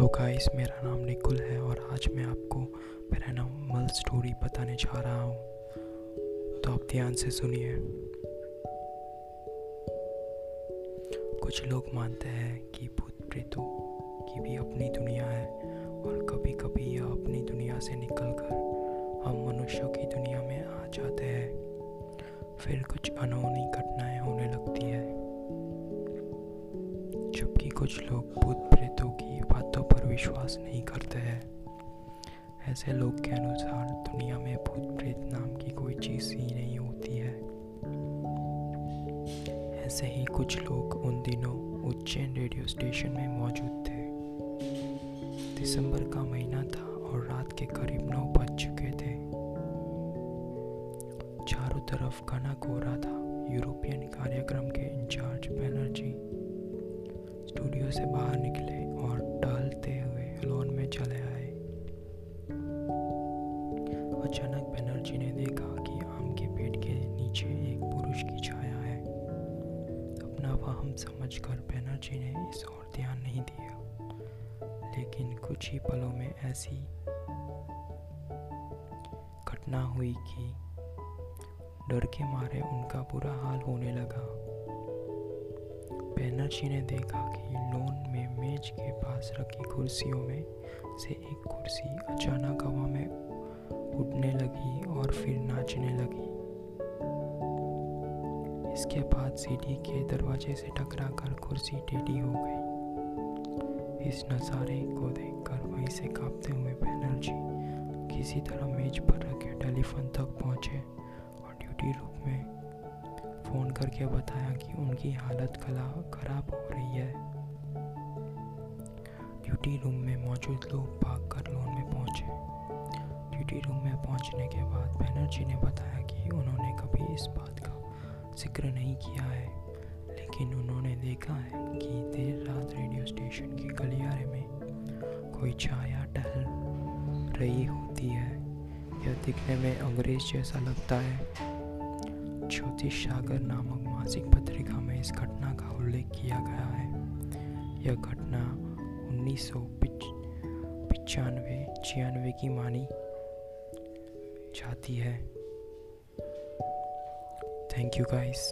Hello guys मेरा नाम निकुल है और आज मैं आपको पैरानॉर्मल स्टोरी बताने जा रहा हूँ। तो आप ध्यान से सुनिए। कुछ लोग मानते हैं कि भूत प्रेतों की भी अपनी दुनिया है और कभी कभी यह अपनी दुनिया से निकलकर हम मनुष्यों की दुनिया में आ जाते हैं। फिर कुछ अनहोनी घटनाएँ होने लगती है। जबकि कुछ लोग भूत प्रेतों की बातों पर विश्वास नहीं करते हैं। ऐसे लोग के अनुसार दुनिया में भूत प्रेत नाम की कोई चीज़ ही नहीं होती है। ऐसे ही कुछ लोग उन दिनों उज्जैन रेडियो स्टेशन में मौजूद थे। दिसंबर का महीना था और रात के करीब नौ बज चुके थे। चारों तरफ़ घना कोहरा था। यूरोपियन के से बाहर निकले और टहलते हुए लॉन में चले आए। अचानक बनर्जी ने देखा कि आम के पेड़ के नीचे एक पुरुष की छाया है। अपना वहम समझकर बनर्जी ने इस ओर ध्यान नहीं दिया, लेकिन कुछ ही पलों में ऐसी घटना हुई कि डर के मारे उनका बुरा हाल होने लगा। बैनर्जी ने देखा कि मेज के पास रखी कुर्सियों में से एक कुर्सी अचानक हवा में उड़ने लगी और फिर नाचने लगी। इसके बाद सीढ़ी के दरवाजे से टकराकर कुर्सी टेढ़ी हो गई। इस नज़ारे को देखकर वहीं से कांपते हुए बैनर्जी किसी तरह मेज पर रखे टेलीफोन तक पहुँचे और ड्यूटी रूम में फ़ोन करके बताया कि उनकी हालत खराब हो रही है। ड्यूटी रूम में मौजूद लोग भाग कर लोन में पहुँचे। ड्यूटी रूम में पहुँचने के बाद बैनर्जी ने बताया कि उन्होंने कभी इस बात का ज़िक्र नहीं किया है, लेकिन उन्होंने देखा है कि देर रात रेडियो स्टेशन के गलियारे में कोई छाया टहल रही होती है। यह दिखने में अंग्रेज़ जैसा लगता है। ज्योतिष सागर नामक मासिक पत्रिका में इस घटना का उल्लेख किया गया है। यह घटना उन्नीस सौ पचानवे छियानवे की मानी जाती है। Thank you guys